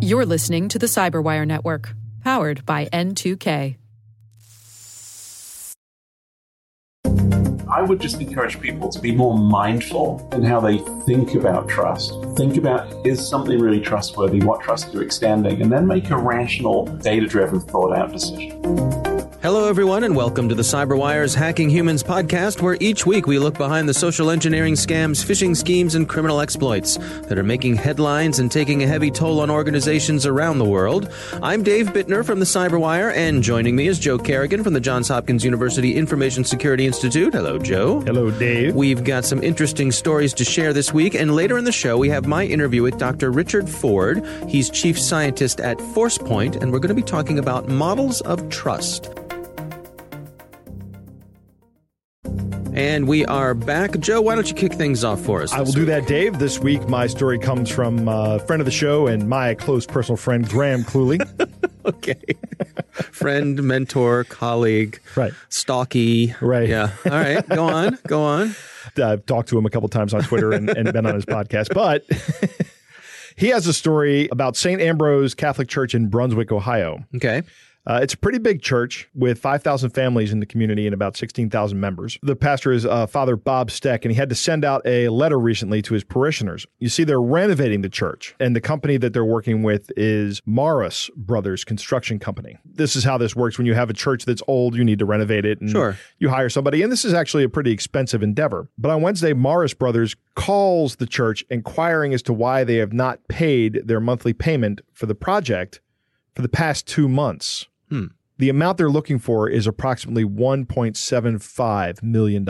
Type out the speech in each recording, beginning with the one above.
You're listening to the Cyberwire Network, powered by N2K. I would just encourage people to be more mindful in how they think about trust. Think about is something really trustworthy? What trust are you extending? And then make a rational, data driven, thought out decision. Hello, everyone, and welcome to the CyberWire's Hacking Humans podcast, where each week we look behind the social engineering scams, phishing schemes, and criminal exploits that are making headlines and taking a heavy toll on organizations around the world. I'm Dave Bittner from the CyberWire, and joining me is Joe Carrigan from the Johns Hopkins University Information Security Institute. Hello, Joe. Hello, Dave. We've got some interesting stories to share this week, and later in the show, we have my interview with Dr. Richard Ford. He's chief scientist at ForcePoint, and we're going to be talking about models of trust. And we are back. Joe, why don't you kick things off for us? I will do that, Dave. This week, my story comes from a friend of the show and my close personal friend, Graham Cluley. okay. friend, mentor, colleague, right? Stalky, right? Yeah. All right. Go on. Go on. I've talked to him a couple times on Twitter and, and been on his podcast, but he has a story about St. Ambrose Catholic Church in Brunswick, Ohio. Okay. Uh, it's a pretty big church with 5,000 families in the community and about 16,000 members. The pastor is uh, Father Bob Stec, and he had to send out a letter recently to his parishioners. You see, they're renovating the church, and the company that they're working with is Morris Brothers Construction Company. This is how this works. When you have a church that's old, you need to renovate it, and sure. you hire somebody. And this is actually a pretty expensive endeavor. But on Wednesday, Morris Brothers calls the church inquiring as to why they have not paid their monthly payment for the project for the past two months. The amount they're looking for is approximately $1.75 million.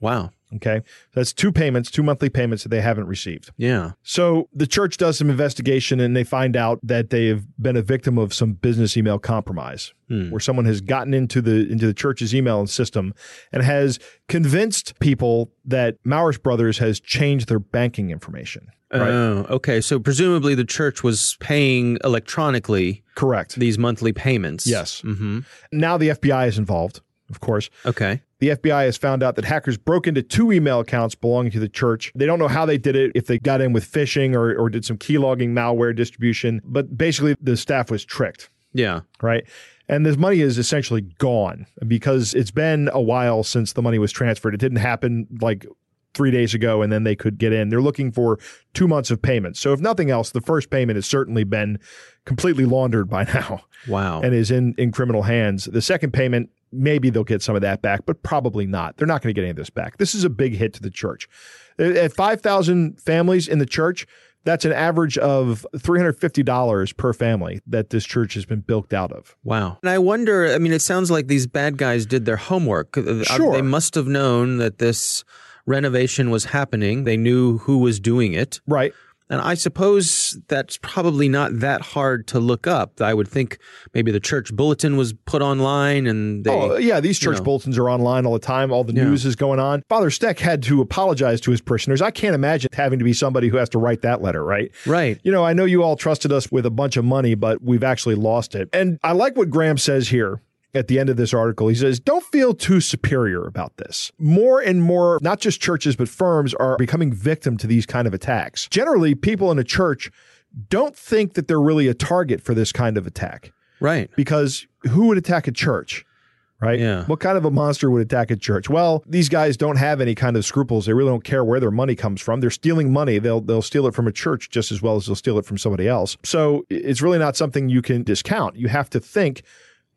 Wow. Okay. That's two payments, two monthly payments that they haven't received. Yeah. So the church does some investigation and they find out that they have been a victim of some business email compromise hmm. where someone has gotten into the into the church's email system and has convinced people that Morris Brothers has changed their banking information. Right? Oh, okay. So presumably the church was paying electronically. Correct. These monthly payments. Yes. Mm-hmm. Now the FBI is involved, of course. Okay. The FBI has found out that hackers broke into two email accounts belonging to the church. They don't know how they did it, if they got in with phishing or, or did some keylogging malware distribution, but basically the staff was tricked. Yeah. Right. And this money is essentially gone because it's been a while since the money was transferred. It didn't happen like three days ago and then they could get in. They're looking for two months of payments. So if nothing else, the first payment has certainly been completely laundered by now. Wow. And is in, in criminal hands. The second payment, maybe they'll get some of that back, but probably not. They're not going to get any of this back. This is a big hit to the church. At 5,000 families in the church, that's an average of $350 per family that this church has been built out of. Wow. And I wonder, I mean, it sounds like these bad guys did their homework. Uh, uh, sure. They must have known that this renovation was happening. They knew who was doing it. Right. And I suppose that's probably not that hard to look up. I would think maybe the church bulletin was put online and they. Oh, uh, yeah. These church you know. bulletins are online all the time. All the Yeah. news is going on. Father Stec had to apologize to his parishioners. I can't imagine having to be somebody who has to write that letter, right? Right. You know, I know you all trusted us with a bunch of money, but we've actually lost it. And I like what Graham says here at the end of this article. He says, Don't feel too superior about this. More and more, not just churches, but firms are becoming victim to these kind of attacks. Generally, people in a church don't think that they're really a target for this kind of attack Right. because who would attack a church? Right? Yeah. What kind of a monster would attack a church? Well, these guys don't have any kind of scruples. They really don't care where their money comes from. They're stealing money. They'll they'll steal it from a church just as well as they'll steal it from somebody else. So it's really not something you can discount. You have to think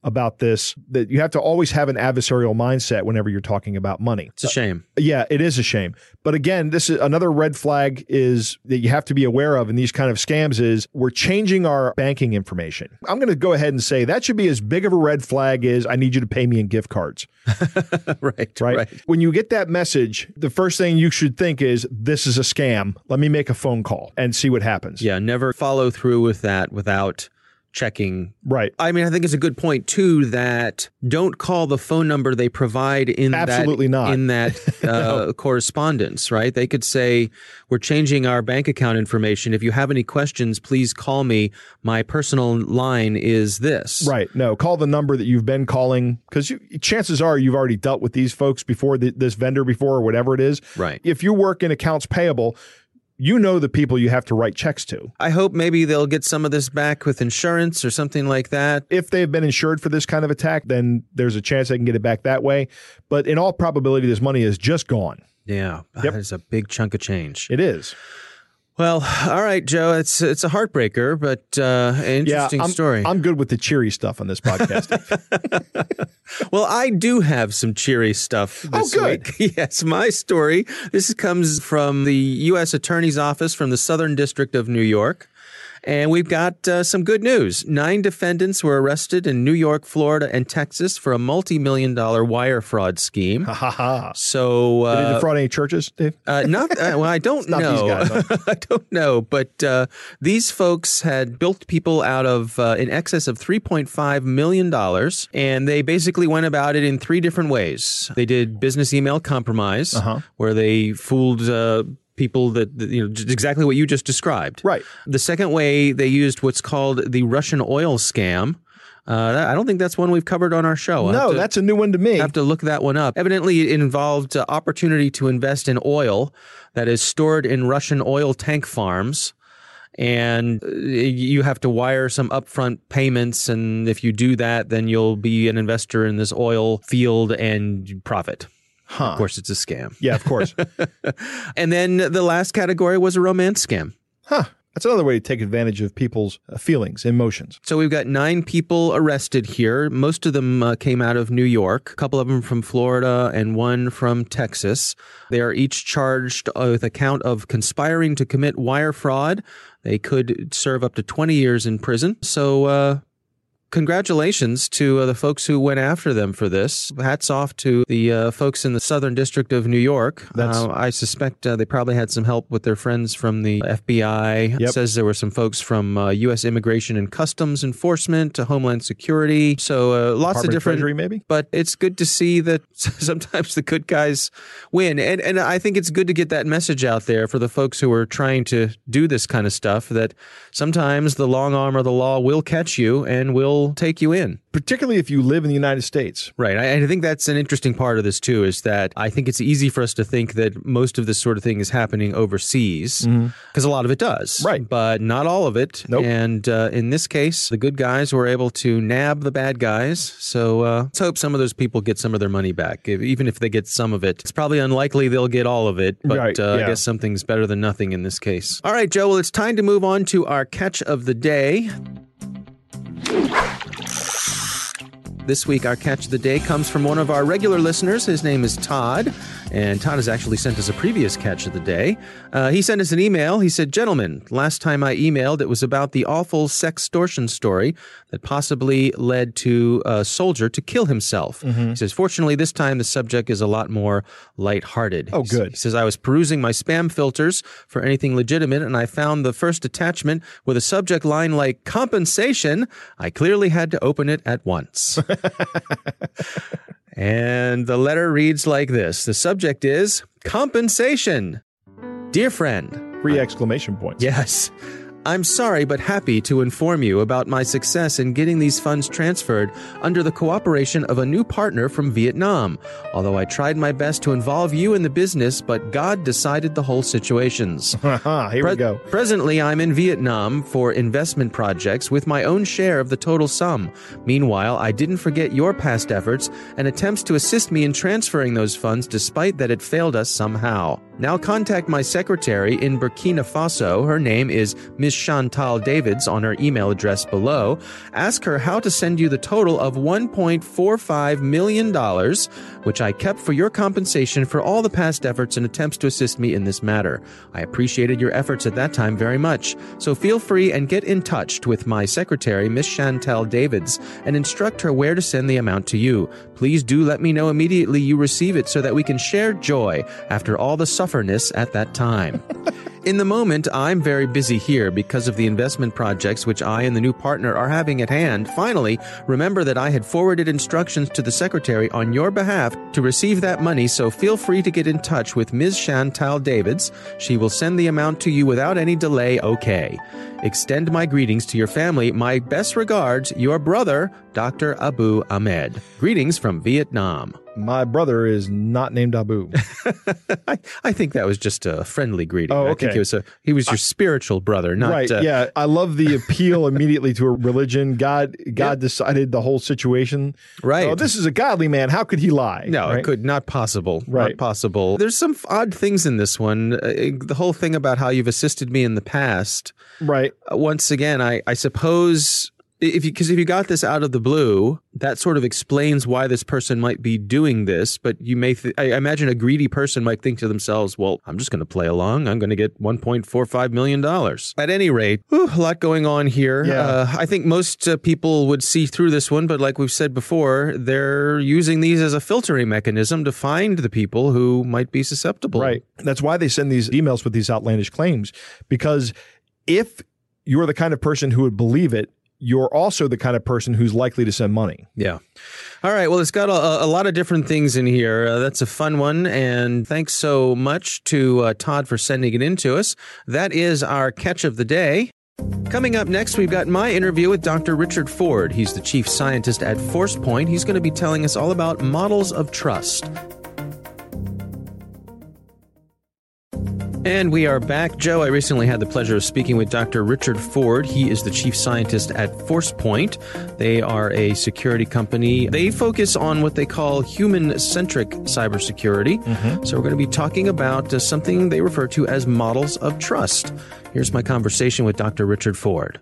about this that you have to always have an adversarial mindset whenever you're talking about money. It's a shame. Yeah, it is a shame. But again, this is another red flag is that you have to be aware of in these kind of scams is we're changing our banking information. I'm going to go ahead and say that should be as big of a red flag as I need you to pay me in gift cards. right. Right? Right. When you get that message, the first thing you should think is this is a scam. Let me make a phone call and see what happens. Yeah. Never follow through with that without checking. Right. I mean, I think it's a good point too that don't call the phone number they provide in Absolutely that not. in that uh, correspondence. Right? They could say, "We're changing our bank account information. If you have any questions, please call me. My personal line is this." Right. No, call the number that you've been calling because chances are you've already dealt with these folks before, th- this vendor before, or whatever it is. Right. If you work in accounts payable, you know the people you have to write checks to. I hope maybe they'll get some of this back with insurance or something like that. If they've been insured for this kind of attack, then there's a chance they can get it back that way. But in all probability, this money is just gone. Yeah, Yep. that is a big chunk of change. It is. Well, all right, Joe. It's it's a heartbreaker, but uh, interesting yeah, I'm, story. I'm good with the cheery stuff on this podcast. Well, I do have some cheery stuff Oh, good. week. Yes, my story. This comes from the U.S. Attorney's Office from the Southern District of New York. And we've got uh, some good news. Nine defendants were arrested in New York, Florida, and Texas for a multi million dollar wire fraud scheme. ha ha. ha. So, Did they uh, defraud any churches, Dave? uh, not uh, well. I don't not these know. guys, I don't know. But uh, these folks had built people out of uh, in excess of three point five million dollars, and they basically went about it in three different ways. They did business email compromise, Uh-huh. where they fooled. People that you know exactly what you just described. Right. The second way they used what's called the Russian oil scam. Uh, I don't think that's one we've covered on our show. No, to- that's a new one to me. I have to look that one up. Evidently, it involved uh, opportunity to invest in oil that is stored in Russian oil tank farms. And uh, you have to wire some upfront payments. And if you do that, then you'll be an investor in this oil field and profit. Huh. Of course, it's a scam. Yeah, of course. And then the last category was a romance scam. huh. That's another way to take advantage of people's uh, feelings, emotions. So we've got nine people arrested here. Most of them uh, came out of New York, a couple of them from Florida, and one from Texas. They are each charged uh, with a count of conspiring to commit wire fraud. They could serve up to 20 years in prison. So, uh, Congratulations to uh, the folks who went after them for this. Hats off to the uh, folks in the Southern District of New York. That's- Uh, I suspect uh, they probably had some help with their friends from the FBI. It says there were some folks from uh, U.S. Immigration and Customs Enforcement, to Homeland Security. So uh, lots Department of of different. Treasury, maybe? But it's good to see that sometimes the good guys win, and and I think it's good to get that message out there for the folks who are trying to do this kind of stuff. That sometimes the long arm of the law will catch you and will take you in. Particularly if you live in the United States. Right. I, I think that's an interesting part of this too. Is that I think it's easy for us to think that most of this sort of thing is happening overseas because a lot of it does. Mm-hmm. Right. But not all of it. Nope. And uh, in this case, the good guys were able to nab the bad guys. So uh, let's hope some of those people get some of their money back. If, even if they get some of it, it's probably unlikely they'll get all of it. But Right, uh, I guess something's better than nothing in this case. All right, Joe. Well, it's time to move on to our catch of the day. Thank you. This week, our catch of the day comes from one of our regular listeners. His name is Todd, and Todd has actually sent us a previous catch of the day. Uh, he sent us an email. He said, Gentlemen, last time I emailed, it was about the awful sextortion story that possibly led to a soldier to kill himself. He says, Fortunately, this time the subject is a lot more lighthearted. Oh, good. He says, I was perusing my spam filters for anything legitimate, and I found the first attachment with a subject line like compensation. I clearly had to open it at once. and the letter reads like this The subject is compensation. Dear friend, Three exclamation points. Yes. I'm sorry but happy to inform you about my success in getting these funds transferred under the cooperation of a new partner from Vietnam. Although I tried my best to involve you in the business, but God decided the whole situations. Here we go. Presently, I'm in Vietnam for investment projects with my own share of the total sum. Meanwhile, I didn't forget your past efforts and attempts to assist me in transferring those funds despite that it failed us somehow. Now contact my secretary in Burkina Faso. Her name is Ms. Chantal Davids on her email address below. Ask her how to send you the total of $1.45 million, which I kept for your compensation for all the past efforts and attempts to assist me in this matter. I appreciated your efforts at that time very much. So feel free and get in touch with my secretary, Miss Chantal Davids, and instruct her where to send the amount to you. Please do let me know immediately you receive it so that we can share joy after all the sufferness at that time. In the moment, I'm very busy here because of the investment projects which I and the new partner are having at hand. Finally, remember that I had forwarded instructions to the secretary on your behalf to receive that money, so feel free to get in touch with Ms. Chantal Davids. She will send the amount to you without any delay, okay. Extend my greetings to your family. My best regards, your brother, Dr. Abu Ahmed. Greetings from Vietnam. My brother is not named Abu. I, I think that was just a friendly greeting. Oh, I think okay. he was a he was your spiritual brother, not right. uh, yeah. I love the appeal immediately to a religion. God God decided the whole situation. Right. Oh, this is a godly man. How could he lie? No, Right? it could not possible. Right. Not possible. There's some odd things in this one. Uh, the whole thing about how you've assisted me in the past. Right. Uh, once again, I, I suppose if you because if you got this out of the blue, that sort of explains why this person might be doing this. But you may, th- I imagine, a greedy person might think to themselves, "Well, I'm just going to play along. I'm going to get 1.45 million dollars." At any rate, whew, a lot going on here. Yeah. Uh, I think most uh, people would see through this one, but like we've said before, they're using these as a filtering mechanism to find the people who might be susceptible. Right. That's why they send these emails with these outlandish claims. Because if you're the kind of person who would believe it, you're also the kind of person who's likely to send money. Yeah. All right. Well, it's got a, a lot of different things in here. Uh, that's a fun one. And thanks so much to uh, Todd for sending it in to us. That is our catch of the day. Coming up next, we've got my interview with Dr. Richard Ford. He's the chief scientist at Force Point. He's going to be telling us all about models of trust. And we are back. Joe, I recently had the pleasure of speaking with Dr. Richard Ford. He is the chief scientist at ForcePoint. They are a security company. They focus on what they call human centric cybersecurity. So we're going to be talking about uh, something they refer to as models of trust. Here's my conversation with Dr. Richard Ford.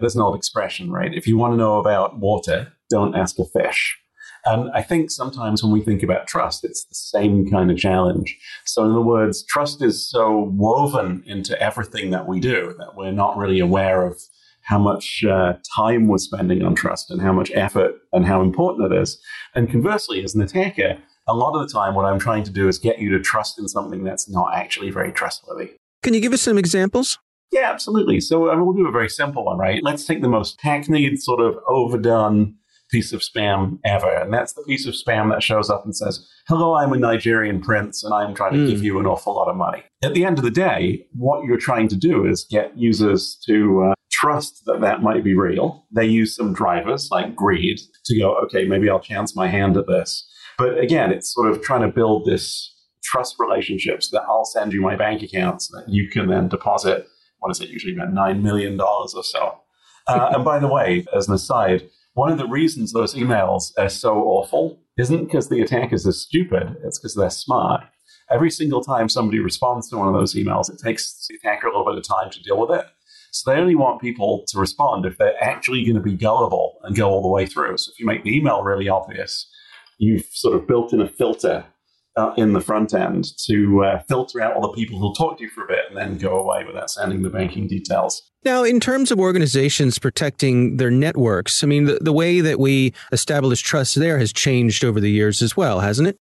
There's an old expression, right? If you want to know about water, don't ask a fish. And I think sometimes when we think about trust, it's the same kind of challenge. So, in other words, trust is so woven into everything that we do that we're not really aware of how much uh, time we're spending on trust and how much effort and how important it is. And conversely, as an attacker, a lot of the time, what I'm trying to do is get you to trust in something that's not actually very trustworthy. Can you give us some examples? Yeah, absolutely. So I mean, we'll do a very simple one, right? Let's take the most hackneyed, sort of overdone piece of spam ever. And that's the piece of spam that shows up and says, Hello, I'm a Nigerian prince and I'm trying to Mm. give you an awful lot of money. At the end of the day, what you're trying to do is get users to uh, trust that that might be real. They use some drivers like greed to go, okay, maybe I'll chance my hand at this. But again, it's sort of trying to build this trust relationships that I'll send you my bank accounts that you can then deposit. What is it? Usually about $9 million or so. Uh, and by the way, as an aside, one of the reasons those emails are so awful isn't because the attackers are stupid, it's because they're smart. Every single time somebody responds to one of those emails, it takes the attacker a little bit of time to deal with it. So they only want people to respond if they're actually going to be gullible and go all the way through. So if you make the email really obvious, you've sort of built in a filter uh, in the front end to uh, filter out all the people who'll talk to you for a bit and then go away without sending the banking details. Now, in terms of organizations protecting their networks, I mean, the, the way that we establish trust there has changed over the years as well, hasn't it?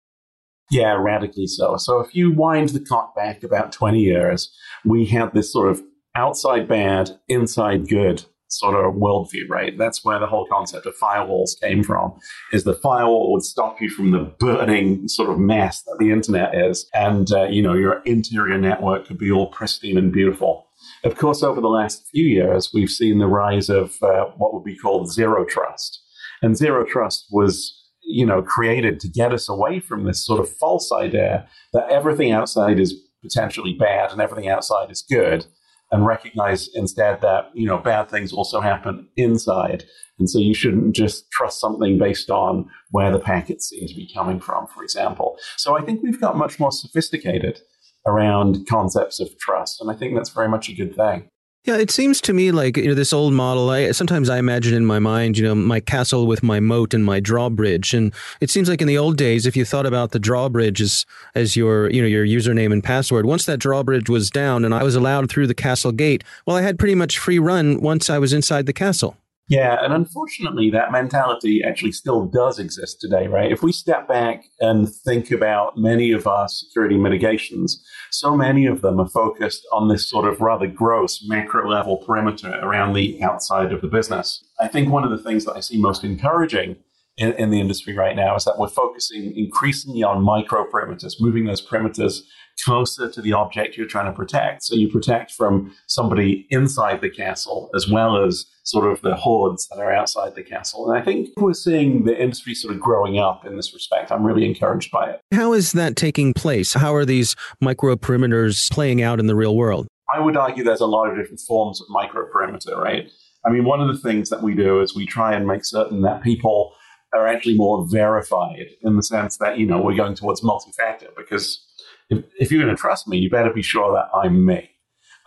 Yeah, radically so. So if you wind the clock back about 20 years, we had this sort of outside bad, inside good sort of worldview, right? That's where the whole concept of firewalls came from, is the firewall would stop you from the burning sort of mess that the internet is. And, uh, you know, your interior network could be all pristine and beautiful. Of course, over the last few years, we've seen the rise of uh, what would be called zero trust. And zero trust was you know, created to get us away from this sort of false idea that everything outside is potentially bad and everything outside is good, and recognize instead that, you know, bad things also happen inside. And so you shouldn't just trust something based on where the packets seem to be coming from, for example. So I think we've got much more sophisticated around concepts of trust. And I think that's very much a good thing. Yeah, it seems to me like you know this old model. I sometimes I imagine in my mind, you know, my castle with my moat and my drawbridge, and it seems like in the old days, if you thought about the drawbridge as as your you know your username and password, once that drawbridge was down and I was allowed through the castle gate, well, I had pretty much free run once I was inside the castle. Yeah, and unfortunately, that mentality actually still does exist today, right? If we step back and think about many of our security mitigations, so many of them are focused on this sort of rather gross macro level perimeter around the outside of the business. I think one of the things that I see most encouraging in, in the industry right now is that we're focusing increasingly on micro perimeters, moving those perimeters closer to the object you're trying to protect. So you protect from somebody inside the castle as well as sort of the hordes that are outside the castle. And I think we're seeing the industry sort of growing up in this respect. I'm really encouraged by it. How is that taking place? How are these micro perimeters playing out in the real world? I would argue there's a lot of different forms of micro perimeter, right? I mean, one of the things that we do is we try and make certain that people are actually more verified in the sense that, you know, we're going towards multi factor because if, if you're going to trust me, you better be sure that I'm me.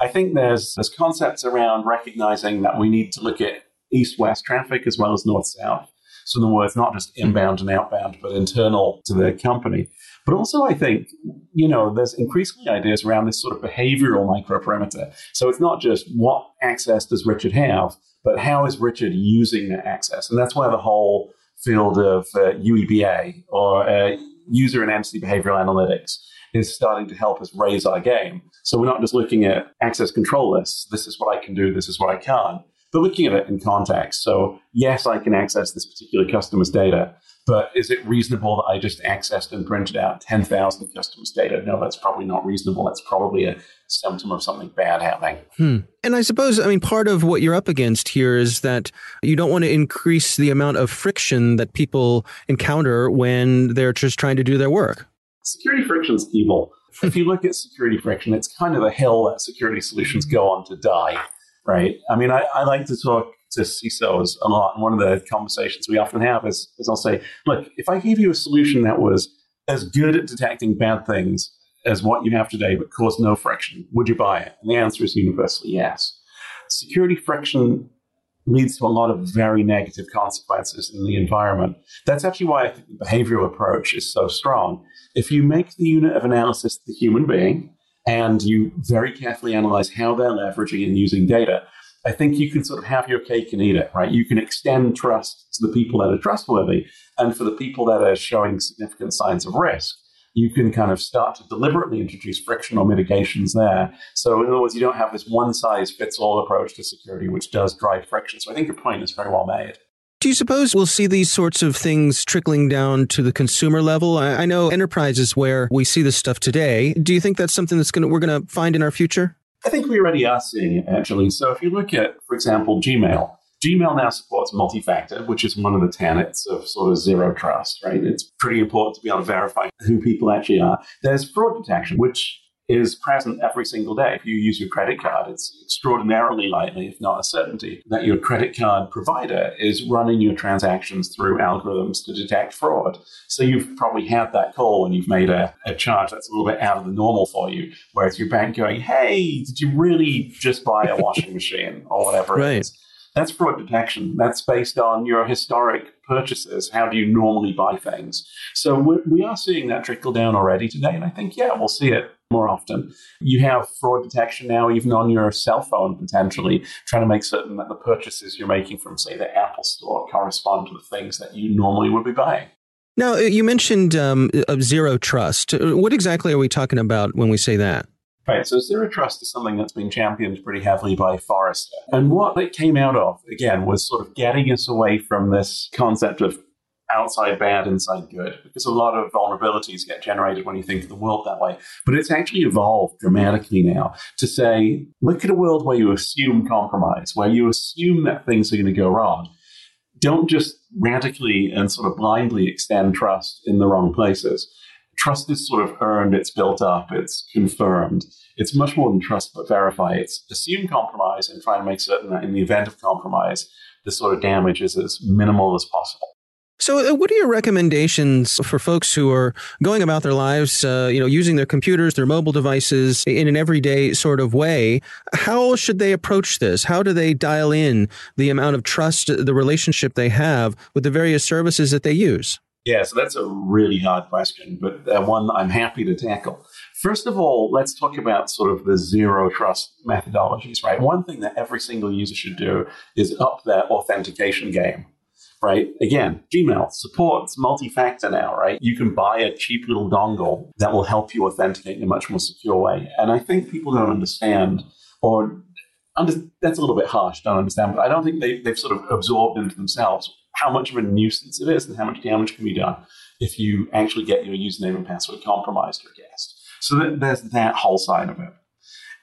I think there's, there's concepts around recognizing that we need to look at east west traffic as well as north south. So, in other words, not just inbound and outbound, but internal to the company. But also, I think, you know, there's increasingly ideas around this sort of behavioral microperimeter. So it's not just what access does Richard have, but how is Richard using that access? And that's where the whole field of uh, UEBA or uh, user and entity behavioral analytics is starting to help us raise our game. So we're not just looking at access control lists. This is what I can do. This is what I can't. But looking at it in context. So yes, I can access this particular customer's data, but is it reasonable that I just accessed and printed out 10,000 customers' data? No, that's probably not reasonable. That's probably a symptom of something bad happening. Hmm. And I suppose, I mean, part of what you're up against here is that you don't want to increase the amount of friction that people encounter when they're just trying to do their work. Security friction is evil. if you look at security friction, it's kind of a hill that security solutions go on to die, right? I mean, I, I like to talk to CISOs a lot. And one of the conversations we often have is, is I'll say, look, if I gave you a solution that was as good at detecting bad things as what you have today, but caused no friction, would you buy it? And the answer is universally yes. Security friction leads to a lot of very negative consequences in the environment. That's actually why I think the behavioral approach is so strong. If you make the unit of analysis the human being and you very carefully analyze how they're leveraging and using data, I think you can sort of have your cake and eat it, right? You can extend trust to the people that are trustworthy. And for the people that are showing significant signs of risk, you can kind of start to deliberately introduce friction or mitigations there. So, in other words, you don't have this one size fits all approach to security, which does drive friction. So, I think your point is very well made. Do you suppose we'll see these sorts of things trickling down to the consumer level? I, I know enterprises where we see this stuff today. Do you think that's something that's going to, we're going to find in our future? I think we already are seeing it actually. So if you look at, for example, Gmail, Gmail now supports multi-factor, which is one of the tenets of sort of zero trust, right? It's pretty important to be able to verify who people actually are. There's fraud detection, which is present every single day. If you use your credit card, it's extraordinarily likely, if not a certainty, that your credit card provider is running your transactions through algorithms to detect fraud. So you've probably had that call when you've made a, a charge that's a little bit out of the normal for you, whereas your bank going, hey, did you really just buy a washing machine or whatever right. it is? That's fraud detection. That's based on your historic purchases. How do you normally buy things? So we are seeing that trickle down already today. And I think, yeah, we'll see it more often. You have fraud detection now, even on your cell phone, potentially, trying to make certain that the purchases you're making from, say, the Apple Store correspond to the things that you normally would be buying. Now, you mentioned um, zero trust. What exactly are we talking about when we say that? Right, so zero trust is something that's been championed pretty heavily by Forrester. And what it came out of, again, was sort of getting us away from this concept of outside bad, inside good, because a lot of vulnerabilities get generated when you think of the world that way. But it's actually evolved dramatically now to say, look at a world where you assume compromise, where you assume that things are going to go wrong. Don't just radically and sort of blindly extend trust in the wrong places trust is sort of earned, it's built up, it's confirmed. It's much more than trust but verify. It's assume compromise and try and make certain that in the event of compromise, the sort of damage is as minimal as possible. So, uh, what are your recommendations for folks who are going about their lives, uh, you know, using their computers, their mobile devices in an everyday sort of way? How should they approach this? How do they dial in the amount of trust, the relationship they have with the various services that they use? Yeah, so that's a really hard question, but one I'm happy to tackle. First of all, let's talk about sort of the zero trust methodologies, right? One thing that every single user should do is up their authentication game, right? Again, Gmail supports multi factor now, right? You can buy a cheap little dongle that will help you authenticate in a much more secure way. And I think people don't understand or under, that's a little bit harsh, don't understand, but I don't think they, they've sort of absorbed into themselves how much of a nuisance it is and how much damage can be done if you actually get your username and password compromised or guessed. So that, there's that whole side of it.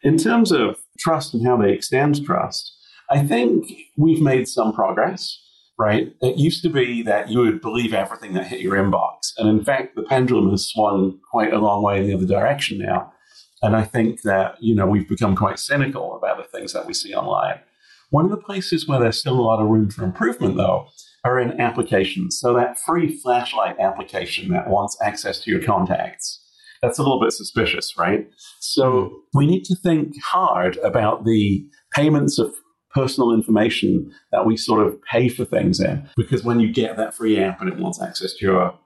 In terms of trust and how they extend trust, I think we've made some progress, right? It used to be that you would believe everything that hit your inbox. And in fact, the pendulum has swung quite a long way in the other direction now. And I think that, you know, we've become quite cynical about the things that we see online. One of the places where there's still a lot of room for improvement, though, are in applications. So that free flashlight application that wants access to your contacts, that's a little bit suspicious, right? So hmm. we need to think hard about the payments of personal information that we sort of pay for things in. Because when you get that free app and it wants access to your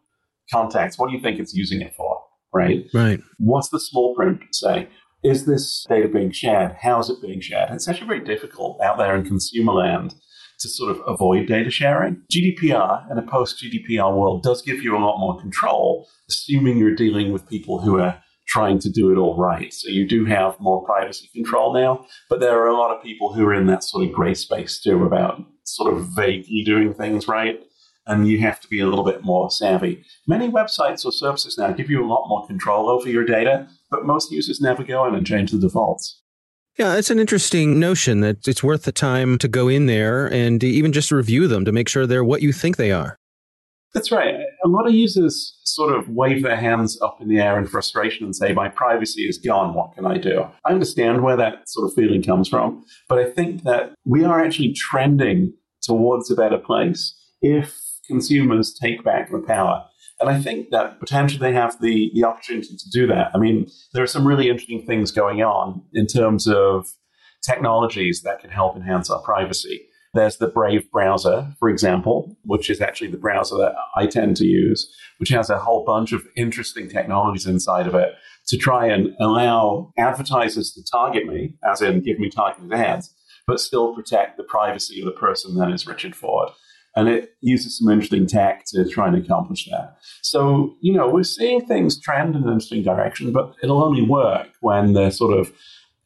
contacts, what do you think it's using it for? Right? Right. What's the small print say? Is this data being shared? How is it being shared? It's actually very difficult out there in consumer land to sort of avoid data sharing. GDPR in a post GDPR world does give you a lot more control, assuming you're dealing with people who are trying to do it all right. So you do have more privacy control now, but there are a lot of people who are in that sort of gray space too about sort of vaguely doing things right. And you have to be a little bit more savvy. Many websites or services now give you a lot more control over your data, but most users never go in and change the defaults. Yeah, it's an interesting notion that it's worth the time to go in there and even just review them to make sure they're what you think they are. That's right. A lot of users sort of wave their hands up in the air in frustration and say, My privacy is gone. What can I do? I understand where that sort of feeling comes from, but I think that we are actually trending towards a better place if consumers take back the power. And I think that potentially they have the, the opportunity to do that. I mean, there are some really interesting things going on in terms of technologies that can help enhance our privacy. There's the Brave browser, for example, which is actually the browser that I tend to use, which has a whole bunch of interesting technologies inside of it to try and allow advertisers to target me, as in give me targeted ads, but still protect the privacy of the person that is Richard Ford. And it uses some interesting tech to try and accomplish that. So, you know, we're seeing things trend in an interesting direction, but it'll only work when the sort of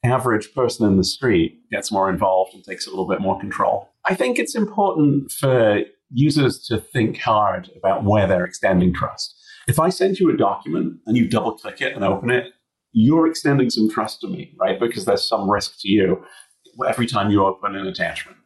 average person in the street gets more involved and takes a little bit more control. I think it's important for users to think hard about where they're extending trust. If I send you a document and you double click it and open it, you're extending some trust to me, right? Because there's some risk to you every time you open an attachment.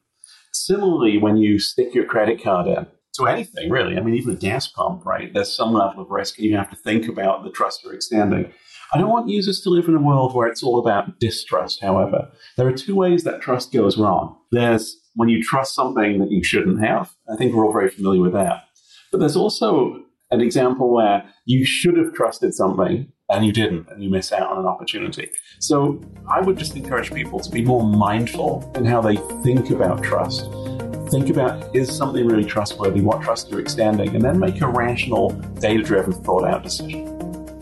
Similarly, when you stick your credit card in to anything, really, I mean, even a gas pump, right? There's some level of risk, and you have to think about the trust you're extending. I don't want users to live in a world where it's all about distrust, however. There are two ways that trust goes wrong. There's when you trust something that you shouldn't have. I think we're all very familiar with that. But there's also an example where you should have trusted something and you didn't, and you miss out on an opportunity. So I would just encourage people to be more mindful in how they think about trust. Think about is something really trustworthy, what trust you're extending, and then make a rational, data driven, thought out decision.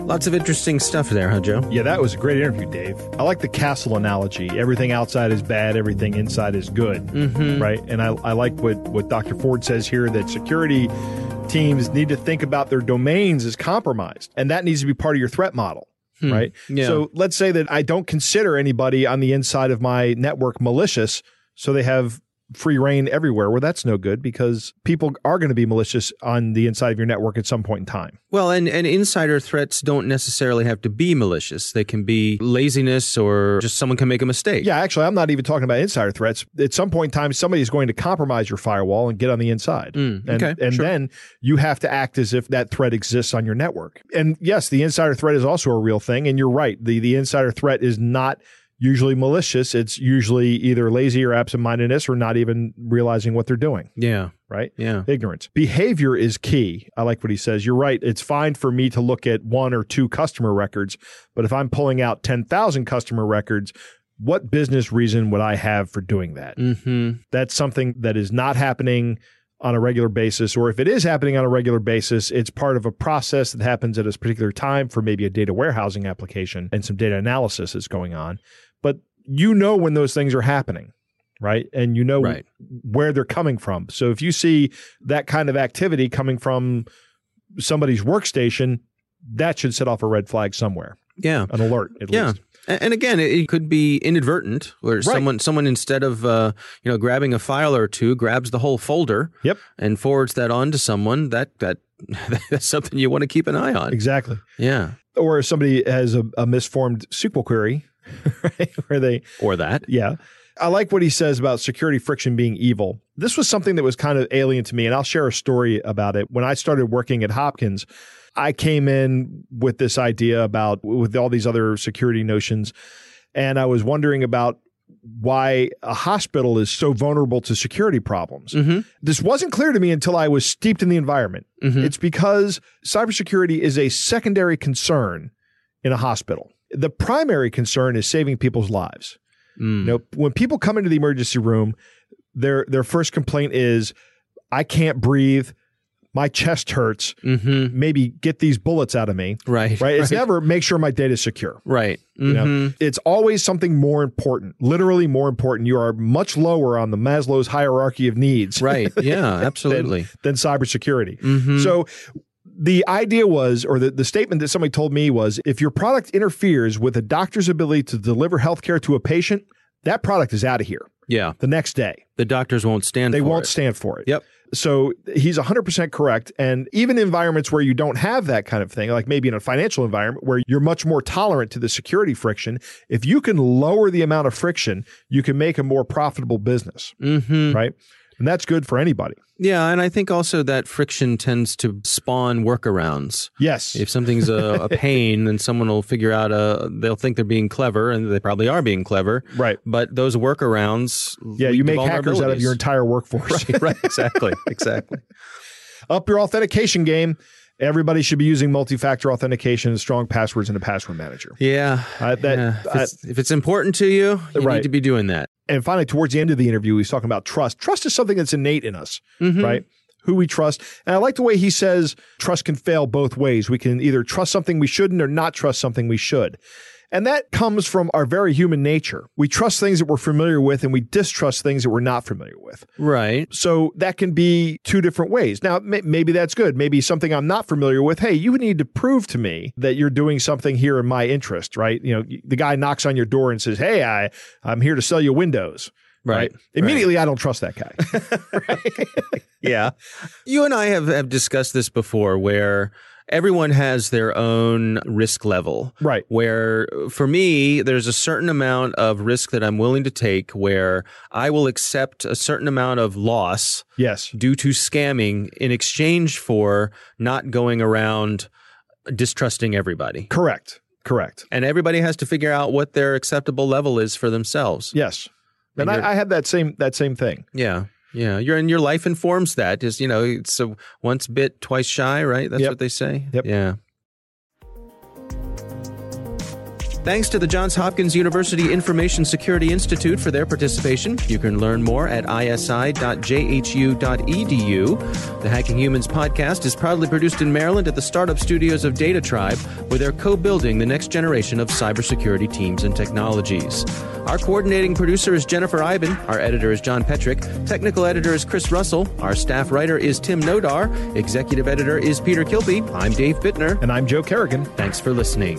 Lots of interesting stuff there, huh, Joe? Yeah, that was a great interview, Dave. I like the castle analogy. Everything outside is bad, everything inside is good. Mm-hmm. Right? And I, I like what, what Dr. Ford says here that security teams need to think about their domains as compromised, and that needs to be part of your threat model. Hmm. Right. Yeah. So let's say that I don't consider anybody on the inside of my network malicious, so they have free rein everywhere. where that's no good because people are going to be malicious on the inside of your network at some point in time. Well, and, and insider threats don't necessarily have to be malicious. They can be laziness or just someone can make a mistake. Yeah, actually, I'm not even talking about insider threats. At some point in time, somebody is going to compromise your firewall and get on the inside. Mm, and okay, and sure. then you have to act as if that threat exists on your network. And yes, the insider threat is also a real thing. And you're right. The, the insider threat is not usually malicious. It's usually either lazy or absent mindedness or not even realizing what they're doing. Yeah. Right? Yeah. Ignorance. Behavior is key. I like what he says. You're right. It's fine for me to look at one or two customer records, but if I'm pulling out 10,000 customer records, what business reason would I have for doing that? Mm-hmm. That's something that is not happening on a regular basis, or if it is happening on a regular basis, it's part of a process that happens at a particular time for maybe a data warehousing application and some data analysis is going on. But you know when those things are happening, right? And you know Right. where they're coming from. So if you see that kind of activity coming from somebody's workstation, that should set off a red flag somewhere, Yeah. an alert at Yeah. least. And again, it could be inadvertent, where someone someone instead of uh, you know grabbing a file or two, grabs the whole folder Yep. and forwards that on to someone. That that that's something you want to keep an eye on. Exactly. Yeah, Or if somebody has a, a misformed SQL query, right? Where they or that. Yeah. I like what he says about security friction being evil. This was something that was kind of alien to me, and I'll share a story about it. When I started working at Hopkins, I came in with this idea about with all these other security notions, and I was wondering about why a hospital is so vulnerable to security problems. Mm-hmm. This wasn't clear to me until I was steeped in the environment. Mhm. It's because cybersecurity is a secondary concern in a hospital. The primary concern is saving people's lives. Mm. You know, when people come into the emergency room, their their first complaint is, "I can't breathe, my chest hurts. Mm-hmm. Maybe get these bullets out of me." Right. Right? It's never make sure my data is secure. right. You know, Mhm. it's always something more important, literally more important. You are much lower on the Maslow's hierarchy of needs, Right. Yeah. Absolutely. than cybersecurity. Mhm. So the idea was, or the, the statement that somebody told me was if your product interferes with a doctor's ability to deliver healthcare to a patient, that product is out of here yeah. the next day. The doctors won't stand. They won't it. stand for it. Yep. So he's 100% correct. And even environments where you don't have that kind of thing, like maybe in a financial environment where you're much more tolerant to the security friction, if you can lower the amount of friction, you can make a more profitable business, Mm-hmm. right? And that's good for anybody. Yeah, and I think also that friction tends to spawn workarounds. Yes. If something's a, a pain, then someone will figure out a. They'll think they're being clever, and they probably are being clever. right. But those workarounds. Yeah, you make hackers out of your entire workforce. Right, right, exactly, exactly. Up your authentication game. Everybody should be using multi-factor authentication, and strong passwords, and a password manager. Yeah, Uh, that- yeah. If, it's, if it's important to you, you Right. need to be doing that. And finally, towards the end of the interview, he's talking about trust. Trust is something that's innate in us, Mhm. right? Who we trust. And I like the way he says trust can fail both ways. We can either trust something we shouldn't or not trust something we should. And that comes from our very human nature. We trust things that we're familiar with and we distrust things that we're not familiar with. Right. So that can be two different ways. Now, may- maybe that's good. Maybe something I'm not familiar with. Hey, you need to prove to me that you're doing something here in my interest, right? You know, the guy knocks on your door and says, "Hey, I I'm here to sell you Windows." Right. Immediately, I don't trust that guy. Yeah. You and I have, have discussed this before where everyone has their own risk level. Right. Where for me, there's a certain amount of risk that I'm willing to take where I will accept a certain amount of loss yes. due to scamming in exchange for not going around distrusting everybody. Correct. Correct. And everybody has to figure out what their acceptable level is for themselves. Yes. And, And I, I had that same that same thing. Yeah. Yeah. Your and your life informs that. Is you know, it's a once bit, twice shy, right? That's Yep. what they say. Yep. Yeah. Thanks to the Johns Hopkins University Information Security Institute for their participation. You can learn more at isi.jhu.edu. The Hacking Humans podcast is proudly produced in Maryland at the startup studios of Data Tribe, where they're co building the next generation of cybersecurity teams and technologies. Our coordinating producer is Jennifer Eiben. Our editor is John Petrik. Technical editor is Chris Russell. Our staff writer is Tim Nodar. Executive editor is Peter Kilpe. I'm Dave Bittner. And I'm Joe Carrigan. Thanks for listening.